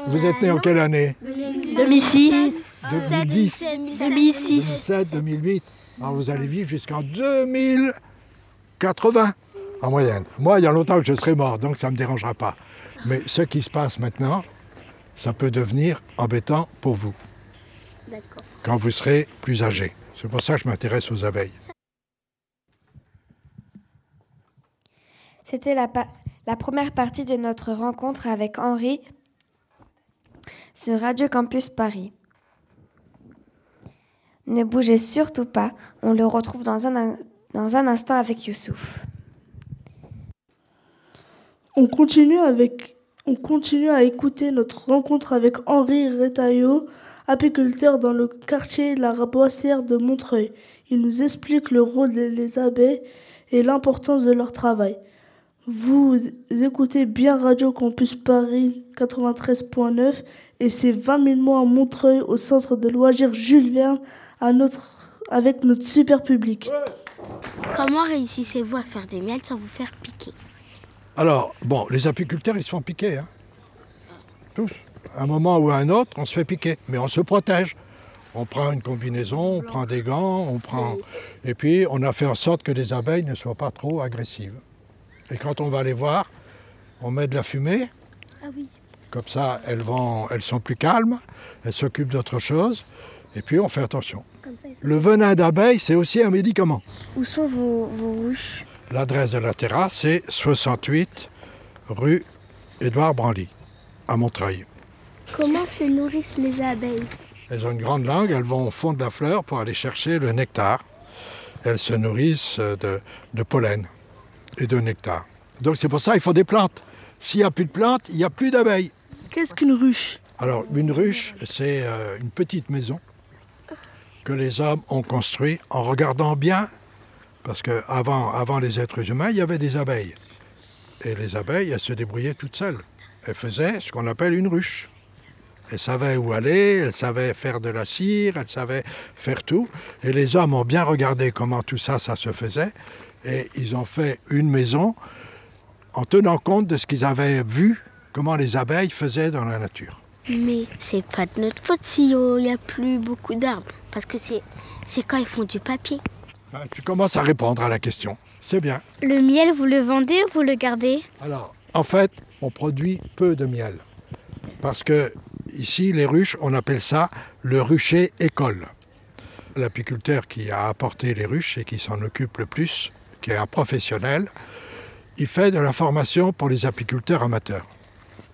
Vous êtes nés en quelle année 2006. 2010. 2006. 2007, 2008. Alors vous allez vivre jusqu'en 2080 en moyenne. Moi, il y a longtemps que je serai mort, donc ça ne me dérangera pas. Mais ce qui se passe maintenant, ça peut devenir embêtant pour vous D'accord. quand vous serez plus âgé. C'est pour ça que je m'intéresse aux abeilles. C'était la, la, première partie de notre rencontre avec Henri sur Radio Campus Paris. Ne bougez surtout pas, on le retrouve dans un, instant avec Youssouf. On continue, avec, on continue à écouter notre rencontre avec Henri Retailleau, apiculteur dans le quartier La Boissière de Montreuil. Il nous explique le rôle des abeilles et l'importance de leur travail. Vous écoutez bien Radio Campus Paris 93.9 et c'est 20 000 mois à Montreuil au centre de loisirs Jules Verne à notre, avec notre super public. Comment réussissez-vous à faire du miel sans vous faire piquer? Alors, bon, les apiculteurs, ils se font piquer. Hein. Tous. À un moment ou à un autre, on se fait piquer, mais on se protège. On prend une combinaison, on prend des gants, on prend. Et puis, on a fait en sorte que les abeilles ne soient pas trop agressives. Et quand on va les voir, on met de la fumée. Ah oui. Comme ça, elles, vont, elles sont plus calmes, elles s'occupent d'autre chose. Et puis, on fait attention. Le venin d'abeille, c'est aussi un médicament. Où sont vos, vos ruches? L'adresse de la terrasse, c'est 68 rue Édouard Branly, à Montreuil. Comment se nourrissent les abeilles? Elles ont une grande langue, elles vont au fond de la fleur pour aller chercher le nectar. Elles se nourrissent de, de pollen et de nectar. Donc c'est pour ça qu'il faut des plantes. S'il n'y a plus de plantes, il n'y a plus d'abeilles. Qu'est-ce qu'une ruche? Alors une ruche, c'est euh, une petite maison que les hommes ont construite en regardant bien, parce qu'avant avant les êtres humains, il y avait des abeilles. Et les abeilles, elles se débrouillaient toutes seules. Elles faisaient ce qu'on appelle une ruche. Elles savaient où aller, elles savaient faire de la cire, elles savaient faire tout. Et les hommes ont bien regardé comment tout ça, ça se faisait. Et ils ont fait une maison en tenant compte de ce qu'ils avaient vu, comment les abeilles faisaient dans la nature. Mais c'est pas de notre faute s'il n'y a plus beaucoup d'arbres, parce que c'est quand ils font du papier. Ben, tu commences à répondre à la question. C'est bien. Le miel, vous le vendez ou vous le gardez? Alors, en fait, on produit peu de miel. Parce que ici, les ruches, on appelle ça le rucher école. L'apiculteur qui a apporté les ruches et qui s'en occupe le plus, qui est un professionnel, il fait de la formation pour les apiculteurs amateurs.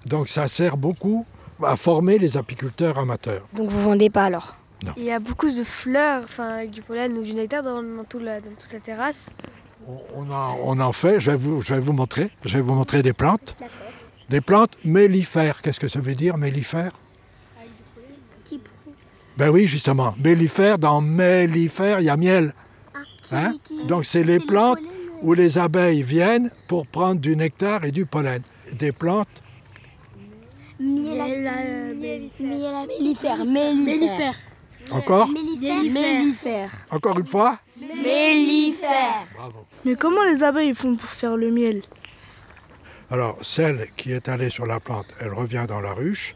Donc ça sert beaucoup à former les apiculteurs amateurs. Donc vous vendez pas alors? Non. Il y a beaucoup de fleurs, enfin avec du pollen ou du nectar dans, dans, tout la, dans toute la terrasse. On en, on en fait, je vais, vous, je vais vous montrer. Je vais vous montrer des plantes. Des plantes mellifères. Qu'est-ce que ça veut dire, mellifères Ben oui, justement. Mellifères, dans mellifères, il y a miel. Hein? Donc c'est les plantes où les abeilles viennent pour prendre du nectar et du pollen. Des plantes Mellifère. Mellifère. Encore? Mellifère. Encore une fois? Mellifère. Bravo. Mais comment les abeilles font pour faire le miel? Alors, celle qui est allée sur la plante, elle revient dans la ruche.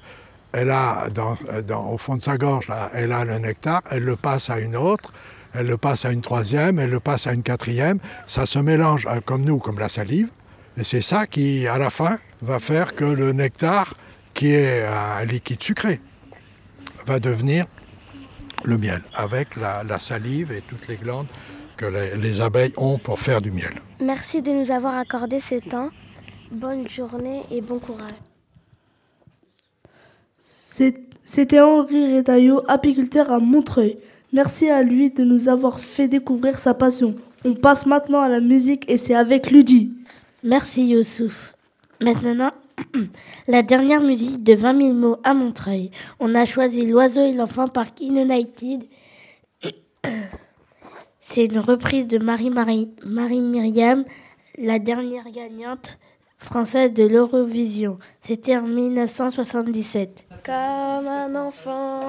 Elle a, dans, dans, au fond de sa gorge, là, elle a le nectar. Elle le passe à une autre. Elle le passe à une troisième. Elle le passe à une quatrième. Ça se mélange euh, comme nous, comme la salive. Et c'est ça qui, à la fin, va faire que le nectar, qui est un liquide sucré, va devenir le miel, avec la, la salive et toutes les glandes que les, les, abeilles ont pour faire du miel. Merci de nous avoir accordé ce temps. Bonne journée et bon courage. C'était Henri Redaillot, apiculteur à Montreuil. Merci à lui de nous avoir fait découvrir sa passion. On passe maintenant à la musique et c'est avec Ludi. Merci Youssouf. Maintenant, la dernière musique de 20 000 mots à Montreuil. On a choisi L'oiseau et l'enfant par Kin United. C'est une reprise de Marie, Marie, Marie Myriam, la dernière gagnante française de l'Eurovision. C'était en 1977. Comme un enfant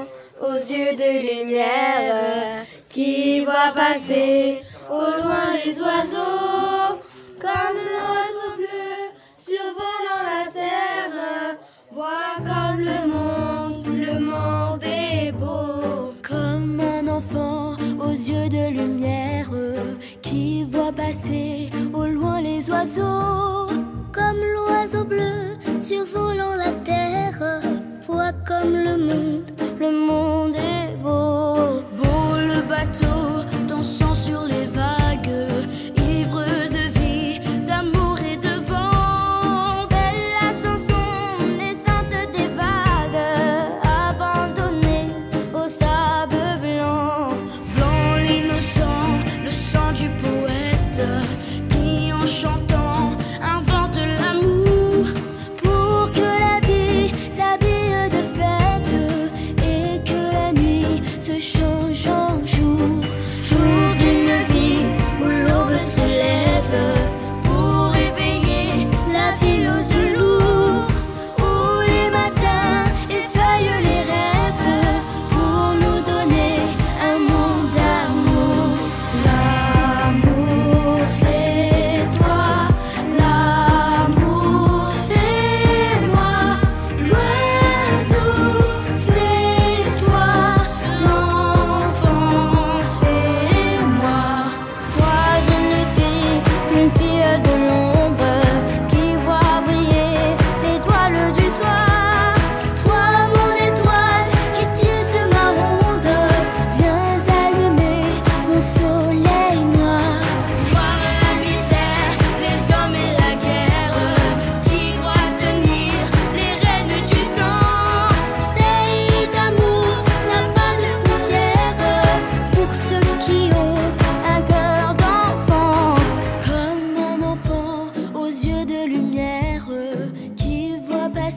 aux yeux de lumière qui voit passer au loin les oiseaux, comme l'oiseau bleu survolant la terre, vois comme le monde, le monde est beau. Comme un enfant aux yeux de lumière qui voit passer au loin les oiseaux. Comme l'oiseau bleu survolant la terre, comme le monde, le monde est beau. Beau le bateau dansant sur les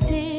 loin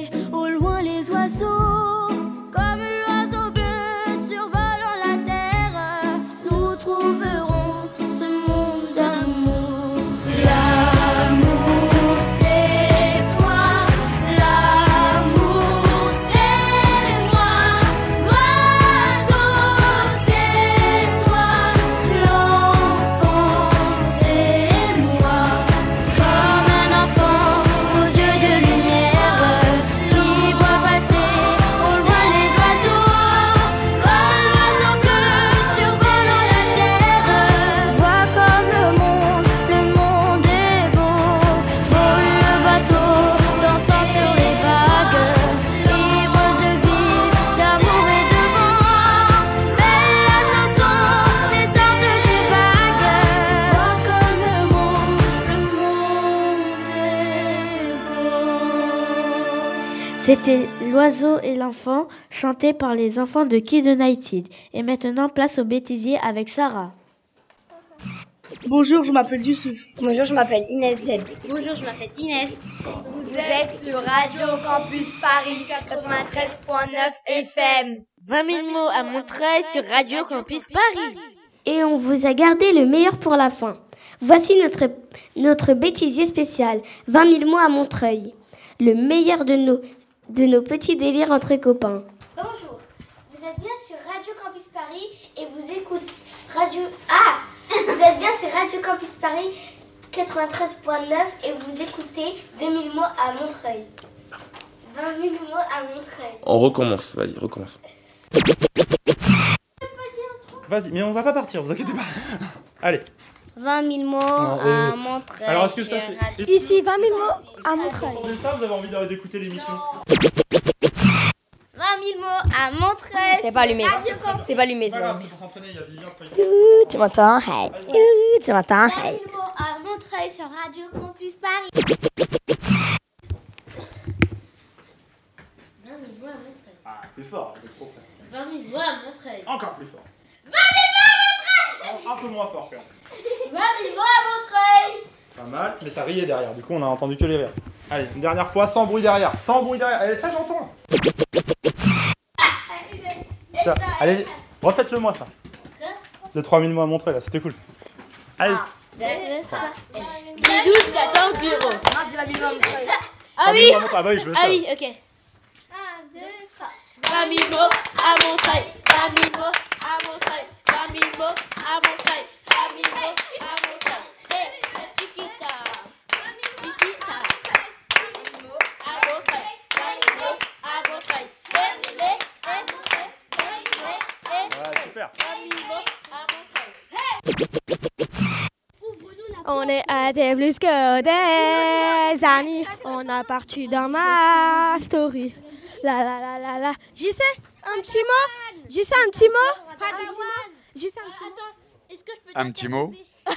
chanté par les enfants de Kid United. Et maintenant, place au bêtisier avec Sarah. Bonjour, je m'appelle Youssouf. Bonjour, je m'appelle Inès Z. Bonjour, je m'appelle Inès. Vous êtes sur Radio Campus Paris 93.9 FM. 20 000 mots à Montreuil sur Radio Campus Paris. Et on vous a gardé le meilleur pour la fin. Voici notre, notre bêtisier spécial, 20 000 mots à Montreuil. Le meilleur de nos, de nos petits délires entre copains. Bonjour, vous êtes bien sur Radio Campus Paris et vous écoutez Radio... Ah Vous êtes bien sur Radio Campus Paris 93.9 et vous écoutez 2000 mots à Montreuil. 20 000 mots à Montreuil. On recommence, vas-y, recommence. Vas-y, mais on va pas partir, vous inquiétez pas. Allez. 20 000 mots Non, à euh, Montreuil. alors, est-ce que ça, sur c'est- Radio- Ici, 20 000 mots à Montreuil. Vous entendez ça Vous avez envie d'arrêter d'écouter l'émission 20 000 mots à Montreuil. C'est pas allumé. C'est pas allumé, C'est grave, allumé. c'est pour s'entraîner, il y a Ouh, Tu m'entends Hey. Tu m'entends 20 Hey. 000 mots à Montreuil sur Radio Campus Paris. 20 000 mots à Montreuil. Ah, plus fort, êtes trop près. 20 000 mots à Montreuil. Encore plus fort. 20 000 mots à Montreuil. Un peu moins fort quand même. 20 000 mots à Montreuil. Pas mal, mais ça riait derrière, du coup on a entendu que les rires. Allez, une dernière fois, sans bruit derrière, sans bruit derrière. Allez, ça j'entends. Ça, Allez, refaites-le moi ça. De 3000 mots à montrer là, c'était cool. Allez. 12, 14, 0. Non, c'est Bilbao, Montreuil. Ah 3000 oui. Ah bah oui, je veux Ah ça. oui, ok. 20 000 mots à Montreuil. 20 000 mots à Montreuil. 20 000 mots à Montreuil. 20 000 mots à Montreuil. Eh, eh, Chiquita. Chiquita. 20 000 mots à Montreuil. 20 000 mots à Montreuil. Eh, eh, eh, eh, eh, Ouais, super. 20 000 mots à Montreuil. On est à des plus que des amis. On a parti dans ma story. La la la la la. J'y sais un petit mot? J'y sais un petit mot? Pas Un de petit mot. J'y sais un petit mot. Attends, est-ce que je peux Un petit mot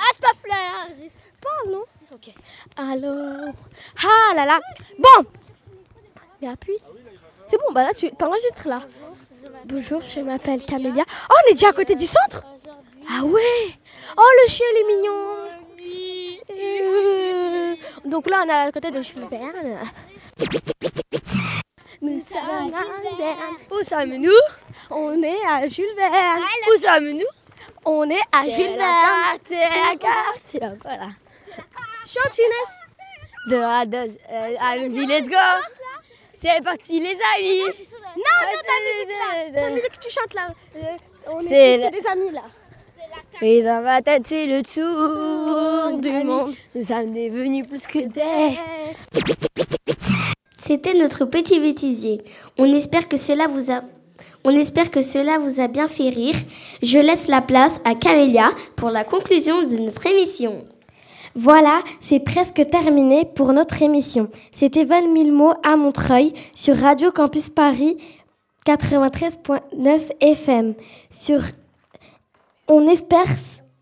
Ah, stop là. Parle, non Ok. Allô? Ah là là. Bon. Mais appuie. C'est bon, bah là, tu t'enregistres là. Bonjour, je m'appelle Camélia. Oh, on est déjà à côté du centre? Ah ouais? Oh, le chien, il est mignon. Euh, Donc là, on est à côté de Jules Verne. Nous sommes à Jules Verne. Où sommes-nous? On est à Jules Verne. Où sommes-nous? On est à Jules la Verne. carte, c'est la carte. C'est la- Voilà. Chante Inès. De A, deux, euh, allons-y, let's go. C'est parti, les amis. Non, non, ta musique là. Ta musique que tu chantes là. Euh, on est, la- que des amis là. Et dans ma tête, c'est le tour du monde. Nous sommes devenus plus que des. C'était notre petit bêtisier. On espère que cela vous a on espère que cela vous a bien fait rire. Je laisse la place à Camélia pour la conclusion de notre émission. Voilà, c'est presque terminé pour notre émission. C'était 20 000 mots à Montreuil sur Radio Campus Paris 93.9 FM. On espère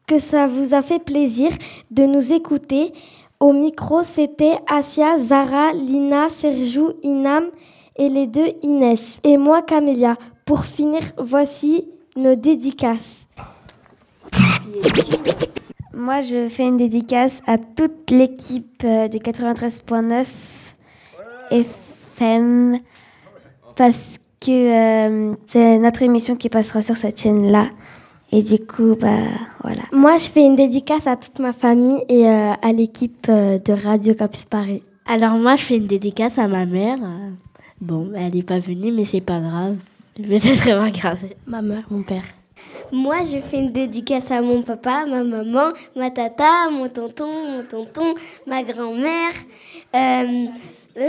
que ça vous a fait plaisir de nous écouter. Au micro, c'était Asia, Zara, Lina, Serjou, Inam et les deux Inès. Et moi, Camélia. Pour finir, voici nos dédicaces. Moi, je fais une dédicace à toute l'équipe du 93.9 FM parce que euh, c'est notre émission qui passera sur cette chaîne-là. Et du coup, bah voilà. Moi, je fais une dédicace à toute ma famille et euh, à l'équipe euh, de Radio Campus Paris. Alors moi, je fais une dédicace à ma mère. Bon, elle n'est pas venue, mais c'est pas grave. Peut-être elle va regarder. Ma mère, mon père. Moi, je fais une dédicace à mon papa, ma maman, ma tata, mon tonton, mon tonton, ma grand-mère, euh,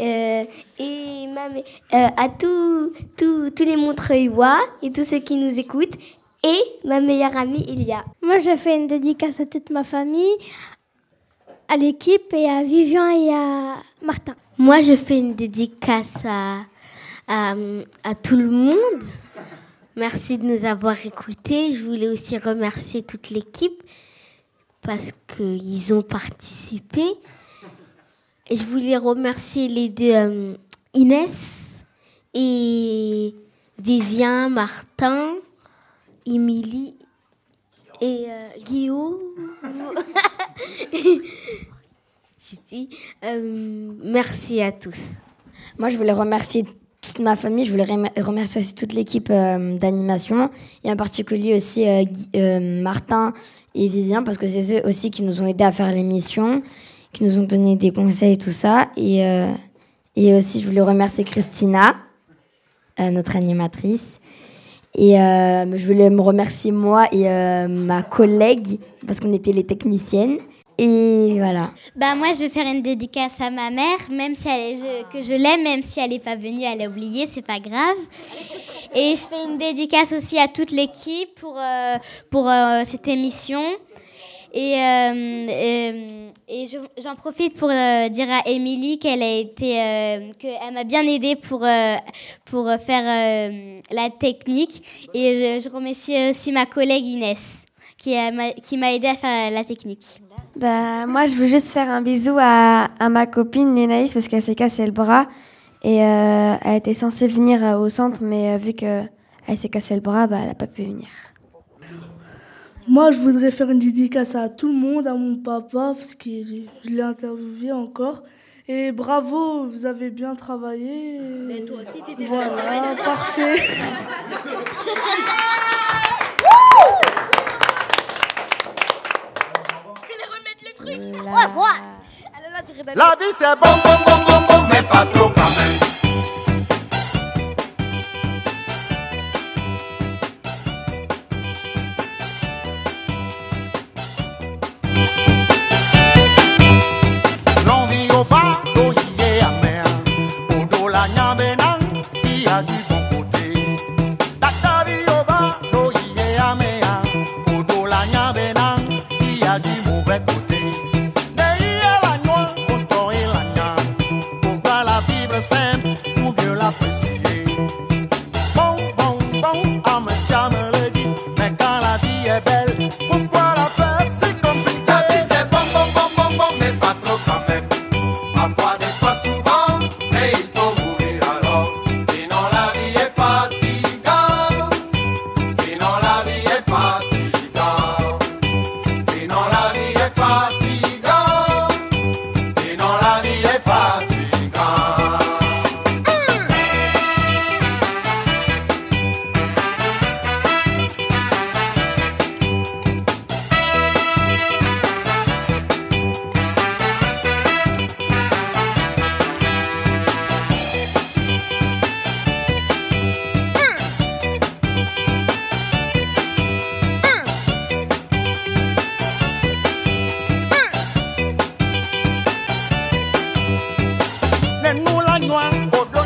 euh, et ma, euh, à tous tous- tous les Montreuillois et tous ceux qui nous écoutent, et ma meilleure amie Ilia. Moi, je fais une dédicace à toute ma famille, à l'équipe et à Vivian et à Martin. Moi, je fais une dédicace à, à, à tout le monde. Merci de nous avoir écoutés. Je voulais aussi remercier toute l'équipe parce qu'ils ont participé. Et je voulais remercier les deux euh, Inès et Vivien, Martin, Émilie et euh, Guillaume. Je dis euh, merci à tous. Moi, je voulais remercier toute ma famille. Je voulais rem- remercier aussi toute l'équipe euh, d'animation et en particulier aussi euh, euh, Martin et Vivien parce que c'est eux aussi qui nous ont aidés à faire l'émission, qui nous ont donné des conseils et tout ça. Et, et aussi, je voulais remercier Christina, notre animatrice. Et je voulais me remercier moi et ma collègue parce qu'on était les techniciennes. Et voilà. Bah moi je vais faire une dédicace à ma mère, même si elle est, que je l'aime, même si elle n'est pas venue, elle a oublié, c'est pas grave. Et je fais une dédicace aussi à toute l'équipe pour, euh, pour euh, cette émission. Et, euh, et je- j'en profite pour dire à Émilie qu'elle a été, qu'elle m'a bien aidée pour, pour faire la technique. Et je, je remercie aussi ma collègue Inès qui m'a aidée à faire la technique. Bah, moi, je veux juste faire un bisou à, à ma copine Lénaïs parce qu'elle s'est cassé le bras. Et euh, elle était censée venir euh, au centre, mais euh, vu qu'elle s'est cassé le bras, bah, elle n'a pas pu venir. Moi, je voudrais faire une dédicace à tout le monde, à mon papa, parce que je l'ai interviewé encore. Et bravo, vous avez bien travaillé. Et toi aussi, tu Voilà, parfait. La vie c'est bon, bon, bon, bon, bon, mais pas trop quand. Nenu la noix, au